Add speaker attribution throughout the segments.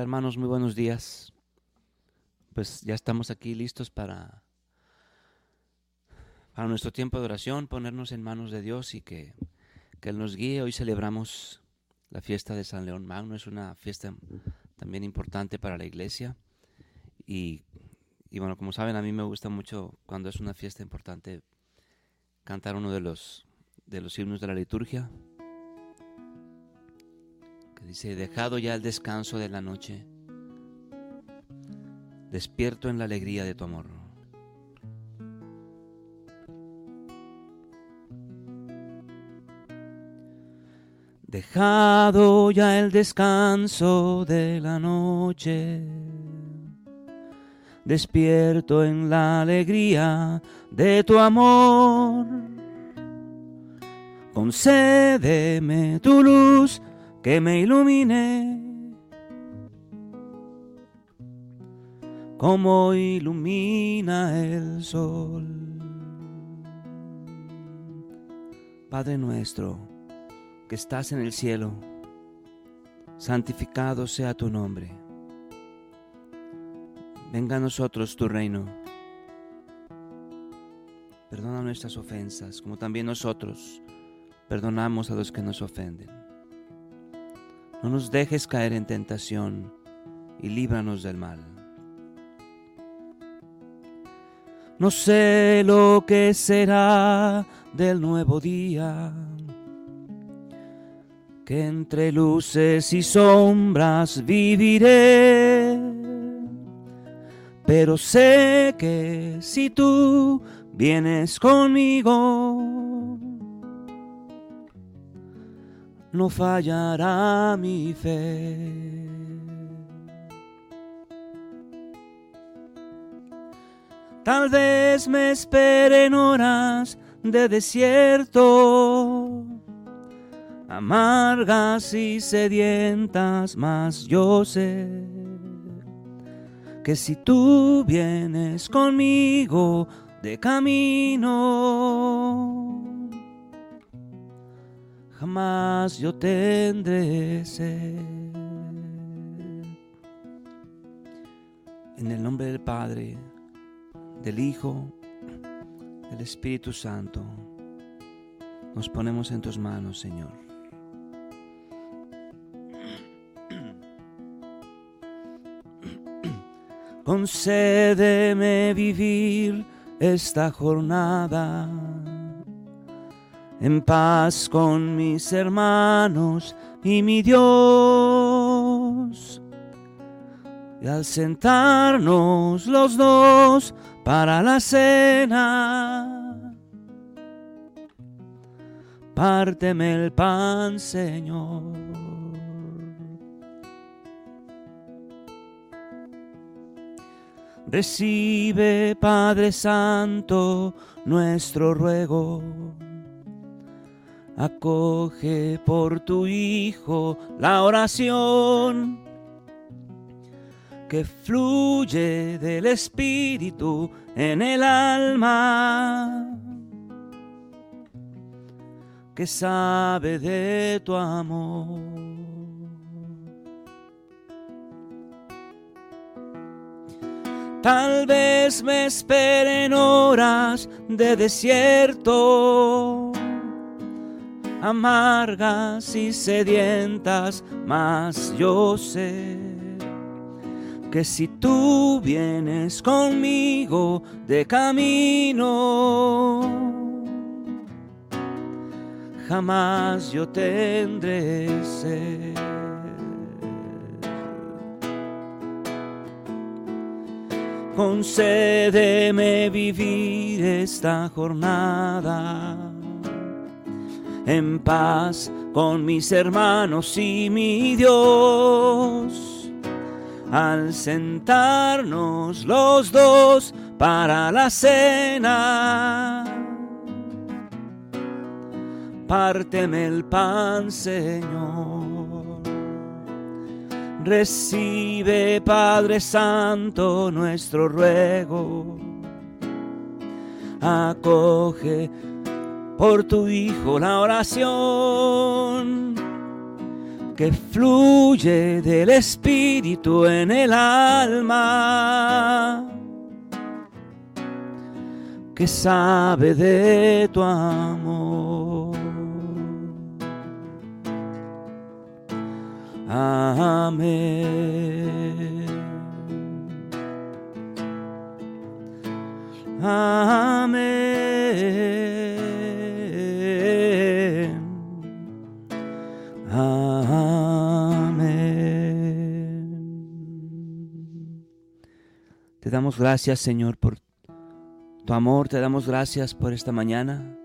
Speaker 1: Hermanos, muy buenos días. Pues ya estamos aquí listos para, para nuestro tiempo de oración, ponernos en manos de Dios y que, que Él nos guíe. Hoy celebramos la fiesta de San León Magno, es una fiesta también importante para la iglesia. Y, y bueno, como saben, a mí me gusta mucho cuando es una fiesta importante cantar uno de los, de los himnos de la liturgia. Dice, dejado ya el descanso de la noche, despierto en la alegría de tu amor. Dejado ya el descanso de la noche, despierto en la alegría de tu amor. Concédeme tu luz que me ilumine como ilumina el sol. Padre nuestro, que estás en el cielo, santificado sea tu nombre. Venga a nosotros tu reino. Perdona nuestras ofensas, como también nosotros perdonamos a los que nos ofenden no nos dejes caer en tentación y líbranos del mal. No sé lo que será del nuevo día, que entre luces y sombras viviré, pero sé que si tú vienes conmigo, no fallará mi fe. Tal vez me esperen horas de desierto, amargas y sedientas, mas yo sé que si tú vienes conmigo de camino, jamás yo tendré sed. En el nombre del Padre, del Hijo, del Espíritu Santo, nos ponemos en tus manos, Señor. Concédeme vivir esta jornada en paz con mis hermanos y mi Dios. Y al sentarnos los dos para la cena, párteme el pan, Señor. Recibe, Padre Santo, nuestro ruego Acoge por tu Hijo la oración que fluye del Espíritu en el alma, que sabe de tu amor. Tal vez me esperen horas de desierto amargas y sedientas, mas yo sé que si tú vienes conmigo de camino, jamás yo tendré sed. Concédeme vivir esta jornada en paz con mis hermanos y mi Dios. Al sentarnos los dos para la cena, párteme el pan, Señor. Recibe, Padre Santo, nuestro ruego. Acoge por tu Hijo la oración que fluye del Espíritu en el alma, que sabe de tu amor. Amén. Amén. Te damos gracias, Señor, por tu amor. Te damos gracias por esta mañana.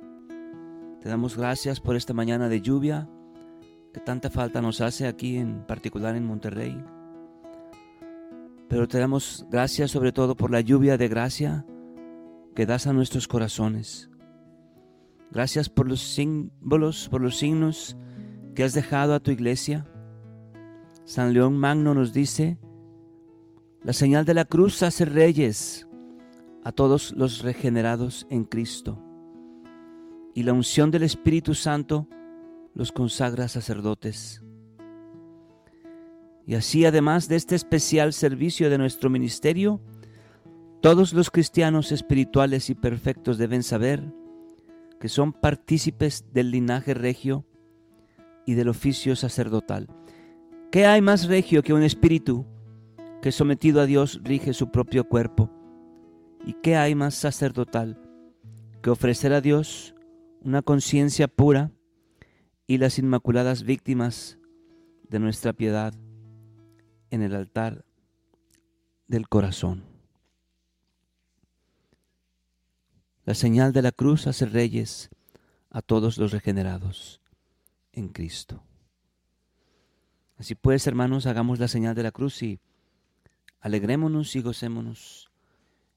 Speaker 1: Te damos gracias por esta mañana de lluvia que tanta falta nos hace aquí, en particular en Monterrey. Pero te damos gracias sobre todo por la lluvia de gracia que das a nuestros corazones. Gracias por los símbolos, por los signos que has dejado a tu iglesia. San León Magno nos dice, la señal de la cruz hace reyes a todos los regenerados en Cristo, y la unción del Espíritu Santo los consagra sacerdotes. Y así, además de este especial servicio de nuestro ministerio, todos los cristianos espirituales y perfectos deben saber que son partícipes del linaje regio y del oficio sacerdotal. ¿Qué hay más regio que un espíritu que sometido a Dios rige su propio cuerpo? ¿Y qué hay más sacerdotal que ofrecer a Dios una conciencia pura y las inmaculadas víctimas de nuestra piedad en el altar del corazón? La señal de la cruz hace reyes a todos los regenerados en Cristo. Así pues, hermanos, hagamos la señal de la cruz y alegrémonos y gocémonos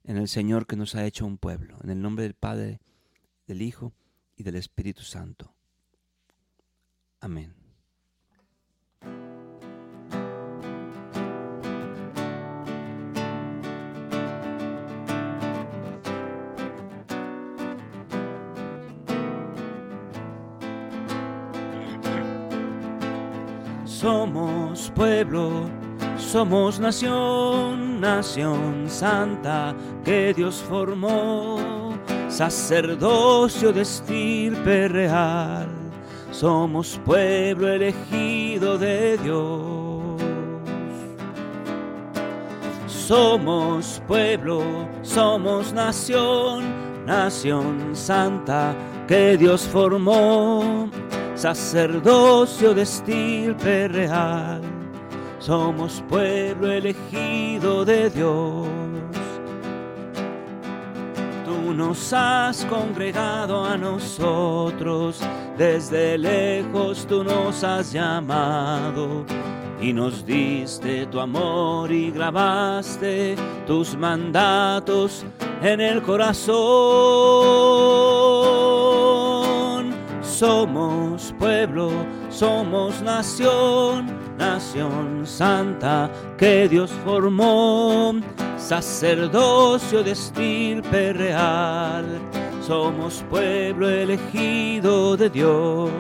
Speaker 1: en el Señor que nos ha hecho un pueblo, en el nombre del Padre, del Hijo y del Espíritu Santo. Amén. Somos pueblo, somos nación, nación santa que Dios formó, sacerdocio de estirpe real. Somos pueblo elegido de Dios. Somos pueblo, somos nación, nación santa que Dios formó sacerdocio de estirpe real, somos pueblo elegido de Dios. Tú nos has congregado a nosotros, desde lejos tú nos has llamado y nos diste tu amor y grabaste tus mandatos en el corazón somos pueblo, somos nación, nación santa que Dios formó, sacerdocio de estirpe real, somos pueblo elegido de Dios.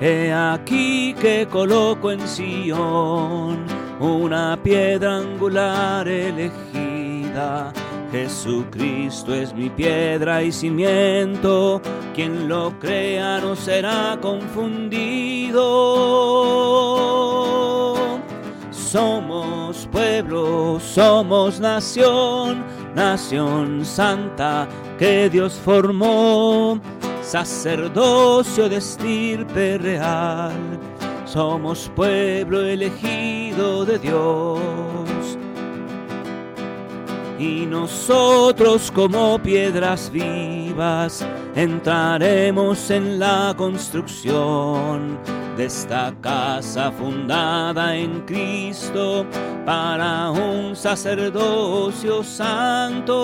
Speaker 1: He aquí que coloco en Sion una piedra angular elegida Jesucristo es mi piedra y cimiento, quien lo crea no será confundido. Somos pueblo, somos nación, nación santa que Dios formó, sacerdocio de estirpe real. Somos pueblo elegido de Dios y nosotros como piedras vivas entraremos en la construcción de esta casa fundada en Cristo para un sacerdocio santo.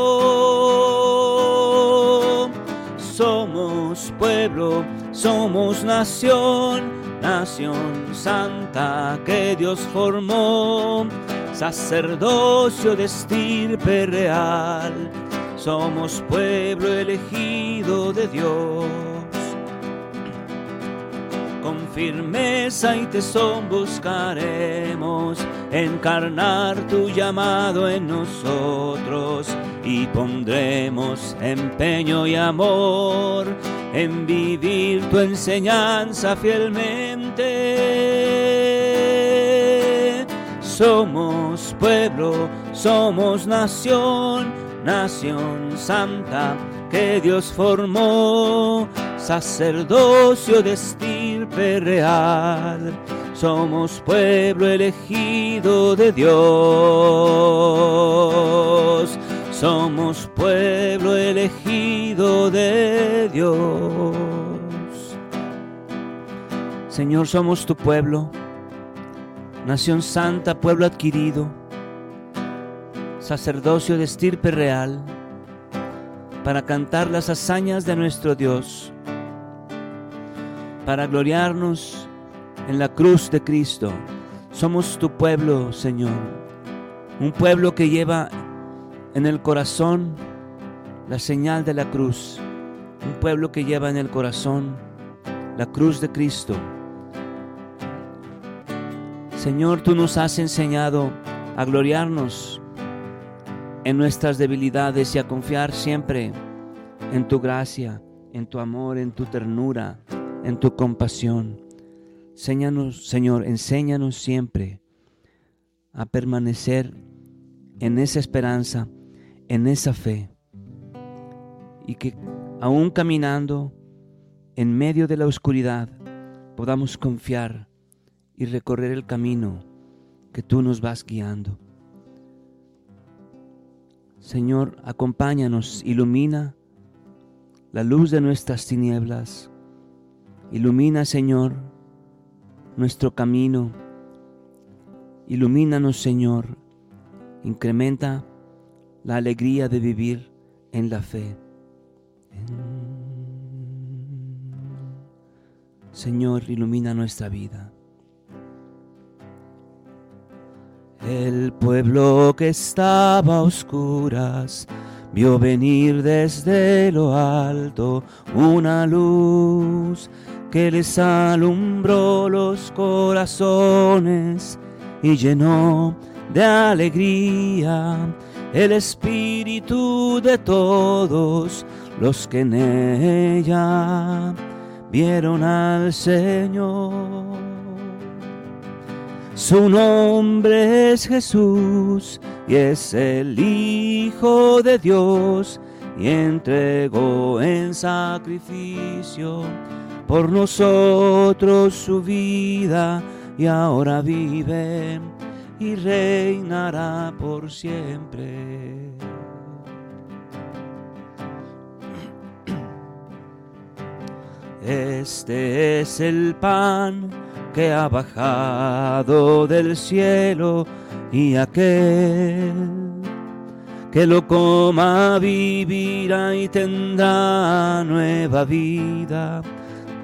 Speaker 1: Somos pueblo, somos nación, nación santa que Dios formó sacerdocio de estirpe real, somos pueblo elegido de Dios. Con firmeza y tesón buscaremos encarnar tu llamado en nosotros y pondremos empeño y amor en vivir tu enseñanza fielmente. Somos pueblo, somos nación, nación santa que Dios formó, sacerdocio de estirpe real. Somos pueblo elegido de Dios somos pueblo elegido de Dios. Señor, somos tu pueblo, nación santa, pueblo adquirido, sacerdocio de estirpe real, para cantar las hazañas de nuestro Dios, para gloriarnos en la cruz de Cristo. Somos tu pueblo, Señor, un pueblo que lleva en el corazón la señal de la cruz, un pueblo que lleva en el corazón la cruz de Cristo. Señor, tú nos has enseñado a gloriarnos en nuestras debilidades y a confiar siempre en tu gracia, en tu amor, en tu ternura, en tu compasión. Enséñanos, Señor, enséñanos siempre a permanecer en esa esperanza en esa fe y que aún caminando en medio de la oscuridad podamos confiar y recorrer el camino que tú nos vas guiando. Señor, acompáñanos, ilumina la luz de nuestras tinieblas. Ilumina, Señor, nuestro camino. Ilumínanos, Señor. Incrementa la alegría de vivir en la fe. Señor, ilumina nuestra vida. El pueblo que estaba a oscuras vio venir desde lo alto una luz que les alumbró los corazones y llenó de alegría el espíritu de todos los que en ella vieron al Señor. Su nombre es Jesús y es el Hijo de Dios y entregó en sacrificio por nosotros su vida y ahora vive y reinará por siempre. Este es el pan que ha bajado del cielo y aquel que lo coma vivirá y tendrá nueva vida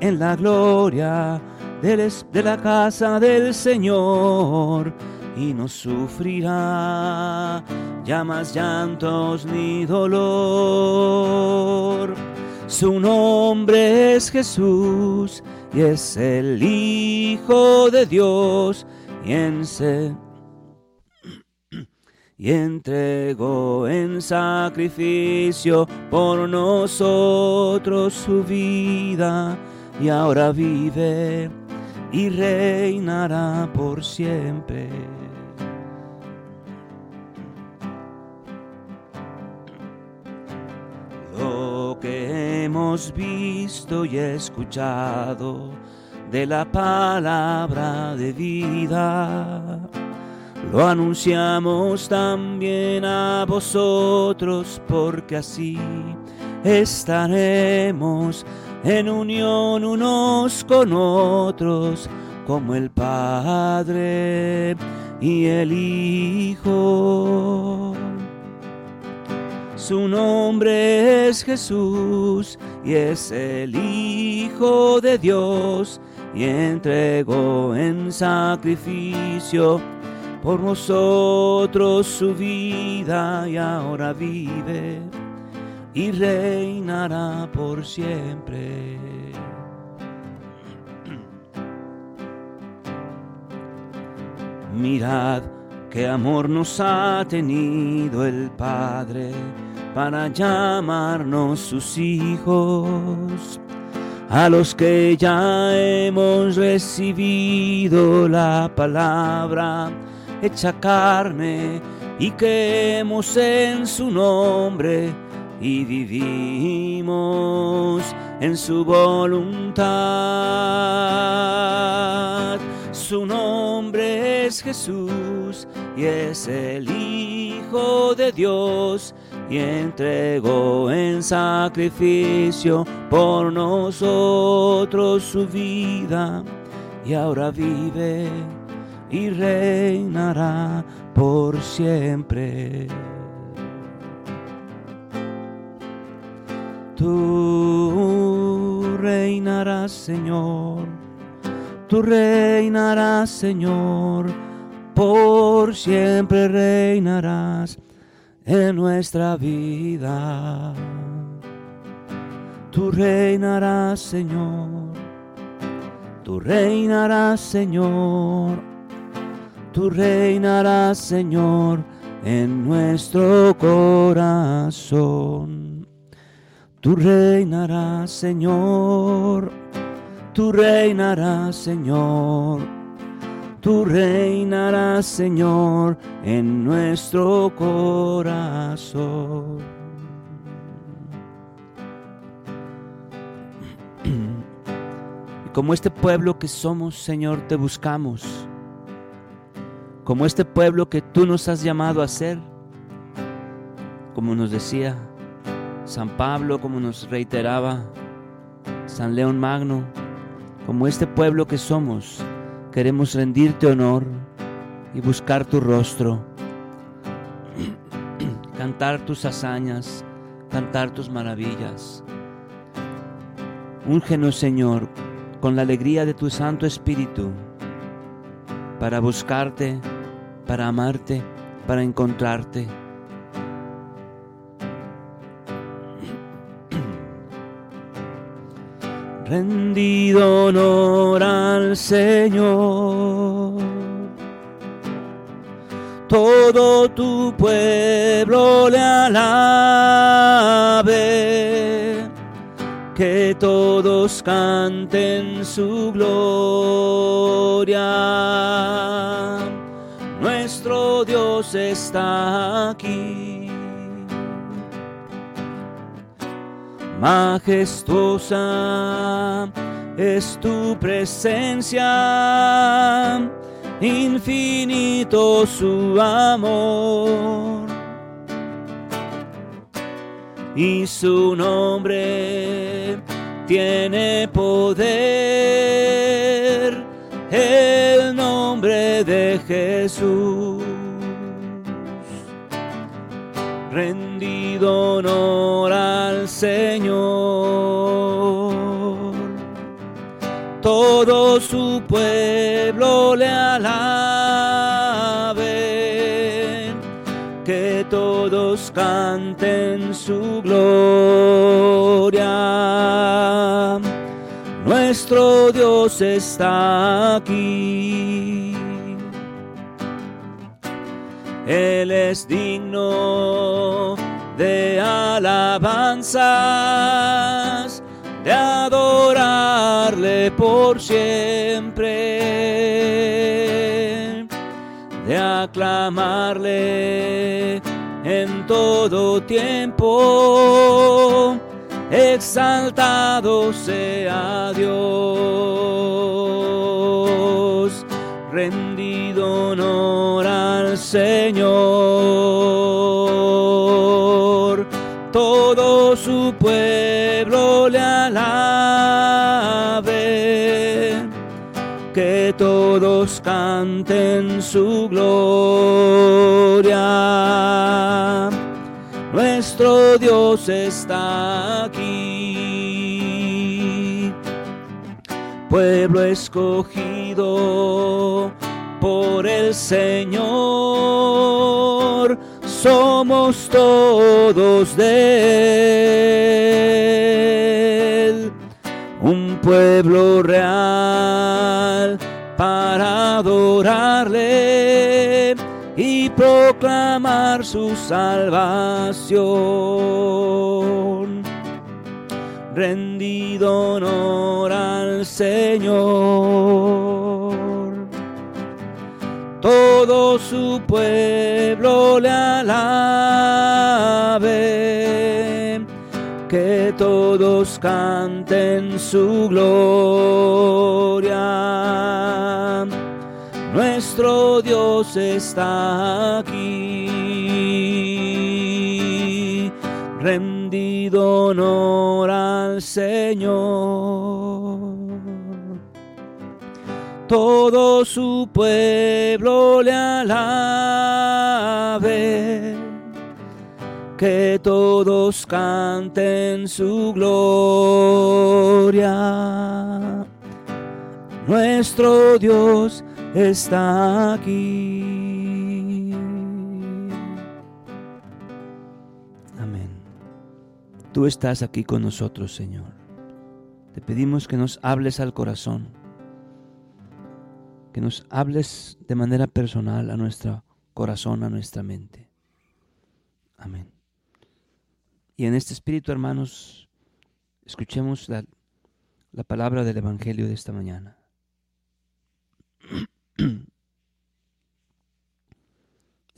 Speaker 1: en la gloria de la casa del Señor y no sufrirá ya más llantos ni dolor. Su nombre es Jesús y es el Hijo de Dios y en y entregó en sacrificio por nosotros su vida y ahora vive y reinará por siempre. Hemos visto y escuchado de la palabra de vida. Lo anunciamos también a vosotros porque así estaremos en unión unos con otros como el Padre y el Hijo. Su nombre es Jesús y es el Hijo de Dios y entregó en sacrificio por nosotros su vida y ahora vive y reinará por siempre. Mirad qué amor nos ha tenido el Padre para llamarnos sus hijos. A los que ya hemos recibido la palabra hecha carne y creemos en su nombre y vivimos en su voluntad. Su nombre es Jesús y es el Hijo de Dios y entregó en sacrificio por nosotros su vida y ahora vive y reinará por siempre. Tú reinarás, Señor, tú reinarás, Señor, por siempre reinarás en nuestra vida. Tú reinarás, Señor, tú reinarás, Señor, tú reinarás, Señor, en nuestro corazón. Tú reinarás, Señor, tú reinarás, Señor, tú reinarás, Señor, en nuestro corazón. Y como este pueblo que somos, Señor, te buscamos. Como este pueblo que tú nos has llamado a ser. Como nos decía San Pablo, como nos reiteraba San León Magno, como este pueblo que somos, queremos rendirte honor y buscar tu rostro, cantar tus hazañas, cantar tus maravillas. Úngenos, Señor, con la alegría de tu Santo Espíritu, para buscarte, para amarte, para encontrarte rendido honor al Señor. Todo tu pueblo le alabe, que todos canten su gloria. Nuestro Dios está aquí majestuosa es tu presencia, infinito su amor. Y su nombre tiene poder, el nombre de Jesús. Rendido al Señor. Todo su pueblo le alabe, que todos canten su gloria. Nuestro Dios está aquí. Él es digno de alabanzas, de adorarle por siempre, de aclamarle en todo tiempo. Exaltado sea Dios, rendido honor al Señor. Canten su gloria. Nuestro Dios está aquí, pueblo escogido por el Señor, somos todos de Él, un pueblo real para adorarle y proclamar su salvación. Rendido honor al Señor. Todo su pueblo le alabe, que todos canten su gloria nuestro Dios está aquí, rendido honor al Señor. Todo su pueblo le alabe, que todos canten su gloria. Nuestro Dios está aquí. Amén. Tú estás aquí con nosotros, Señor. Te pedimos que nos hables al corazón, que nos hables de manera personal a nuestro corazón, a nuestra mente. Amén. Y en este espíritu, hermanos, escuchemos la, la palabra del Evangelio de esta mañana. Del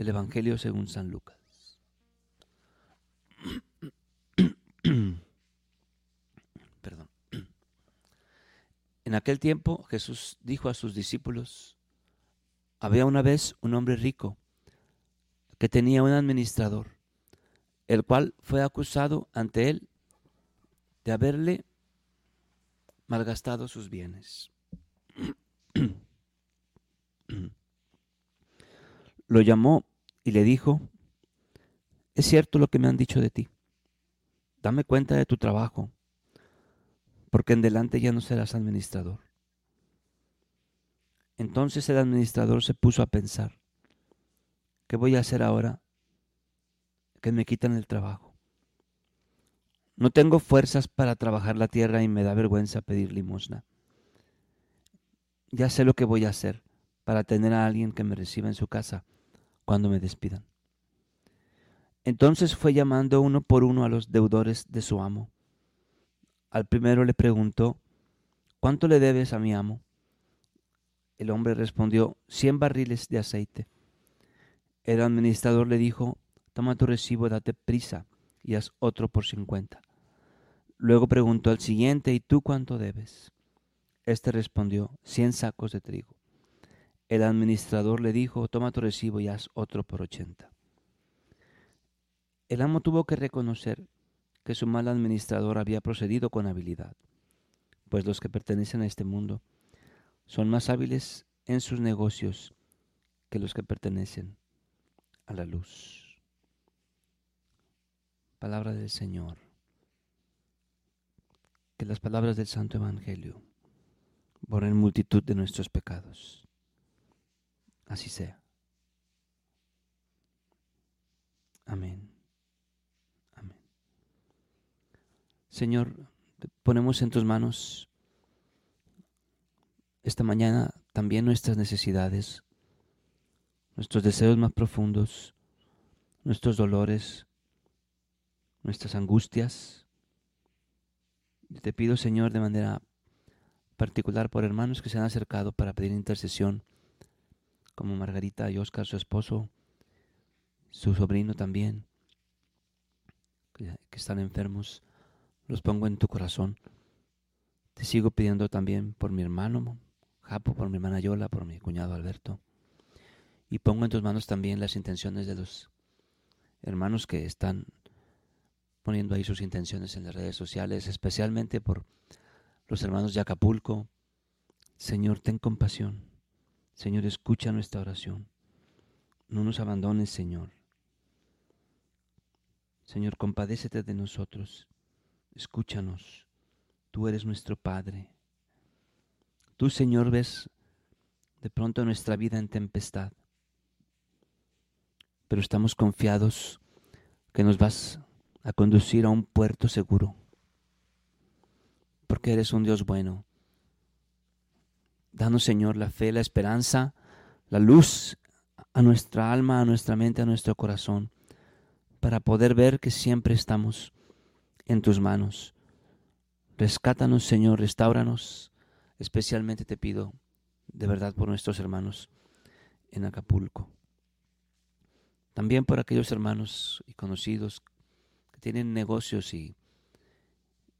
Speaker 1: Evangelio según San Lucas. Perdón. En aquel tiempo Jesús dijo a sus discípulos, había una vez un hombre rico que tenía un administrador, el cual fue acusado ante él de haberle malgastado sus bienes. Lo llamó y le dijo, es cierto lo que me han dicho de ti. Dame cuenta de tu trabajo, porque en delante ya no serás administrador. Entonces el administrador se puso a pensar, ¿qué voy a hacer ahora que me quitan el trabajo? No tengo fuerzas para trabajar la tierra y me da vergüenza pedir limosna. Ya sé lo que voy a hacer para tener a alguien que me reciba en su casa cuando me despidan. Entonces fue llamando uno por uno a los deudores de su amo. Al primero le preguntó, ¿cuánto le debes a mi amo? El hombre respondió, cien barriles de aceite. El administrador le dijo, toma tu recibo, date prisa y haz otro por cincuenta. Luego preguntó al siguiente, ¿y tú cuánto debes? Este respondió, cien sacos de trigo. El administrador le dijo, toma tu recibo y haz otro por ochenta. El amo tuvo que reconocer que su mal administrador había procedido con habilidad, pues los que pertenecen a este mundo son más hábiles en sus negocios que los que pertenecen a la luz. Palabra del Señor. Que las palabras del Santo Evangelio borren multitud de nuestros pecados. Así sea. Amén. Amén. Señor, ponemos en tus manos esta mañana también nuestras necesidades, nuestros deseos más profundos, nuestros dolores, nuestras angustias. Te pido, Señor, de manera particular por hermanos que se han acercado para pedir intercesión como Margarita y Oscar, su esposo, su sobrino también, que, están enfermos, los pongo en tu corazón. Te sigo pidiendo también por mi hermano Japo, por mi hermana Yola, por mi cuñado Alberto. Y pongo en tus manos también las intenciones de los hermanos que están poniendo ahí sus intenciones en las redes sociales, especialmente por los hermanos de Acapulco. Señor, ten compasión. Señor, escucha nuestra oración. No nos abandones, Señor. Señor, compadécete de nosotros. Escúchanos. Tú eres nuestro Padre. Tú, Señor, ves de pronto nuestra vida en tempestad. Pero estamos confiados que nos vas a conducir a un puerto seguro. Porque eres un Dios bueno Danos, Señor, la fe, la esperanza, la luz a nuestra alma, a nuestra mente, a nuestro corazón, para poder ver que siempre estamos en tus manos. Rescátanos, Señor, restauranos. Especialmente te pido, de verdad, por nuestros hermanos en Acapulco. También por aquellos hermanos y conocidos que tienen negocios y,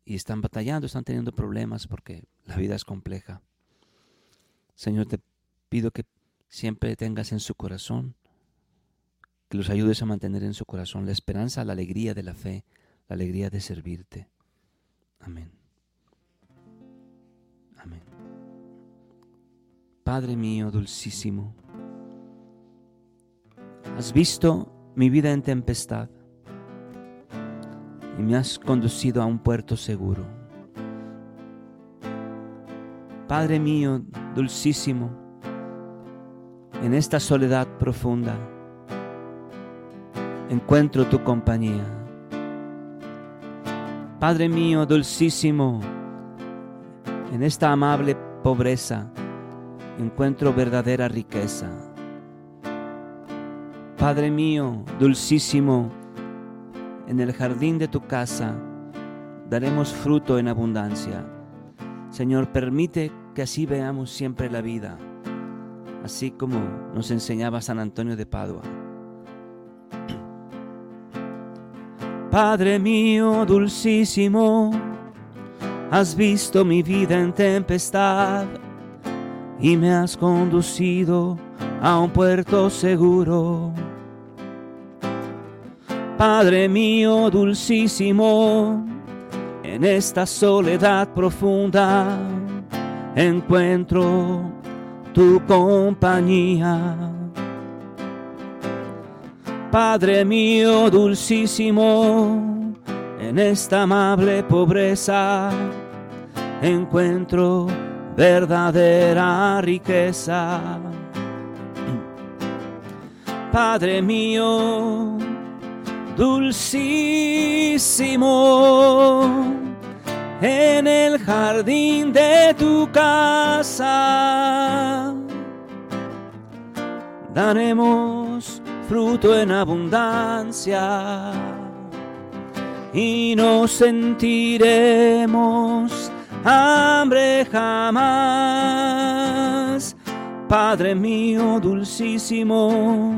Speaker 1: y están batallando, están teniendo problemas porque la vida es compleja. Señor, te pido que siempre tengas en su corazón, que los ayudes a mantener en su corazón la esperanza, la alegría de la fe, la alegría de servirte. Amén. Amén. Padre mío dulcísimo, has visto mi vida en tempestad y me has conducido a un puerto seguro. Padre mío dulcísimo, en esta soledad profunda encuentro tu compañía. Padre mío dulcísimo, en esta amable pobreza encuentro verdadera riqueza. Padre mío dulcísimo, en el jardín de tu casa daremos fruto en abundancia. Señor, permite que así veamos siempre la vida así como nos enseñaba San Antonio de Padua. Padre mío dulcísimo, has visto mi vida en tempestad y me has conducido a un puerto seguro. Padre mío dulcísimo, en esta soledad profunda encuentro tu compañía. Padre mío dulcísimo, en esta amable pobreza encuentro verdadera riqueza. Padre mío dulcísimo, en el jardín de tu casa. Daremos fruto en abundancia y no sentiremos hambre jamás. Padre mío dulcísimo,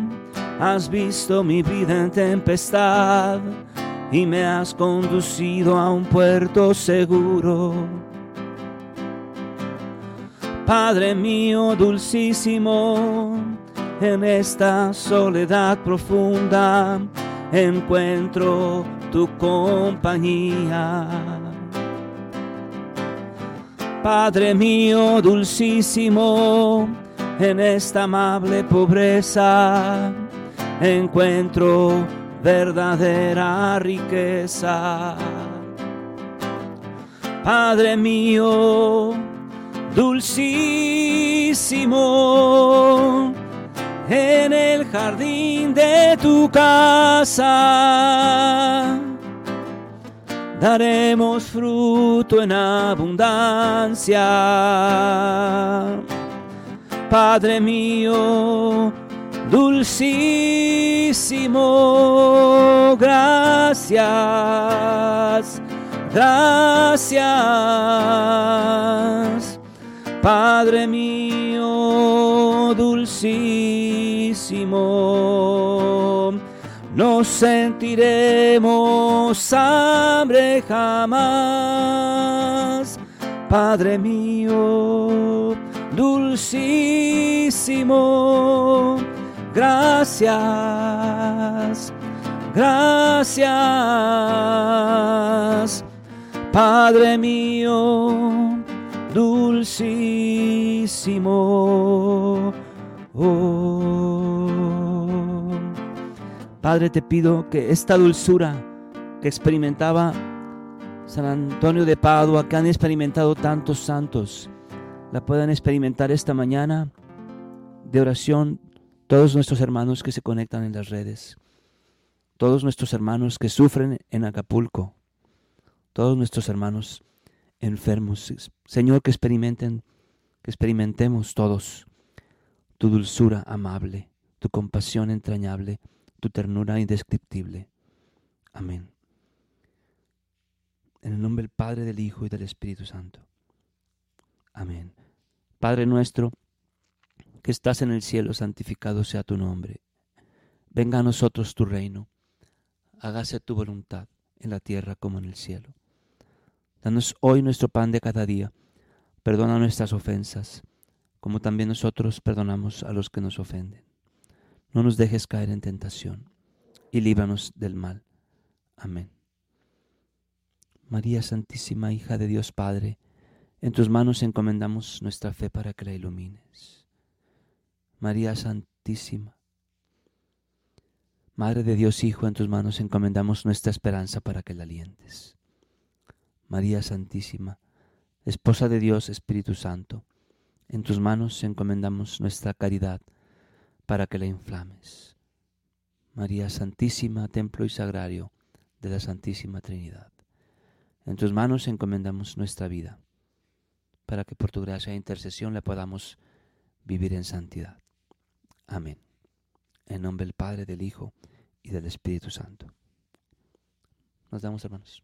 Speaker 1: has visto mi vida en tempestad y me has conducido a un puerto seguro. Padre mío dulcísimo, en esta soledad profunda encuentro tu compañía. Padre mío dulcísimo, en esta amable pobreza encuentro verdadera riqueza. Padre mío, dulcísimo, en el jardín de tu casa daremos fruto en abundancia. Padre mío, dulcísimo, gracias, gracias, Padre mío, dulcísimo, no sentiremos hambre jamás, Padre mío, dulcísimo, Gracias, gracias, Padre mío, dulcísimo. Oh. Padre, te pido que esta dulzura que experimentaba San Antonio de Padua, que han experimentado tantos santos, la puedan experimentar esta mañana de oración todos nuestros hermanos que se conectan en las redes, todos nuestros hermanos que sufren en Acapulco, todos nuestros hermanos enfermos. Señor, que experimenten, que experimentemos todos tu dulzura amable, tu compasión entrañable, tu ternura indescriptible. Amén. En el nombre del Padre, del Hijo y del Espíritu Santo. Amén. Padre nuestro, que estás en el cielo, santificado sea tu nombre. Venga a nosotros tu reino. Hágase tu voluntad en la tierra como en el cielo. Danos hoy nuestro pan de cada día. Perdona nuestras ofensas, como también nosotros perdonamos a los que nos ofenden. No nos dejes caer en tentación y líbranos del mal. Amén. María Santísima, hija de Dios Padre, en tus manos encomendamos nuestra fe para que la ilumines. María Santísima, Madre de Dios Hijo, en tus manos encomendamos nuestra esperanza para que la alientes. María Santísima, Esposa de Dios Espíritu Santo, en tus manos encomendamos nuestra caridad para que la inflames. María Santísima, Templo y Sagrario de la Santísima Trinidad. En tus manos encomendamos nuestra vida, para que por tu gracia e intercesión la podamos vivir en santidad. Amén. En nombre del Padre, del Hijo y del Espíritu Santo. Nos damos, hermanos.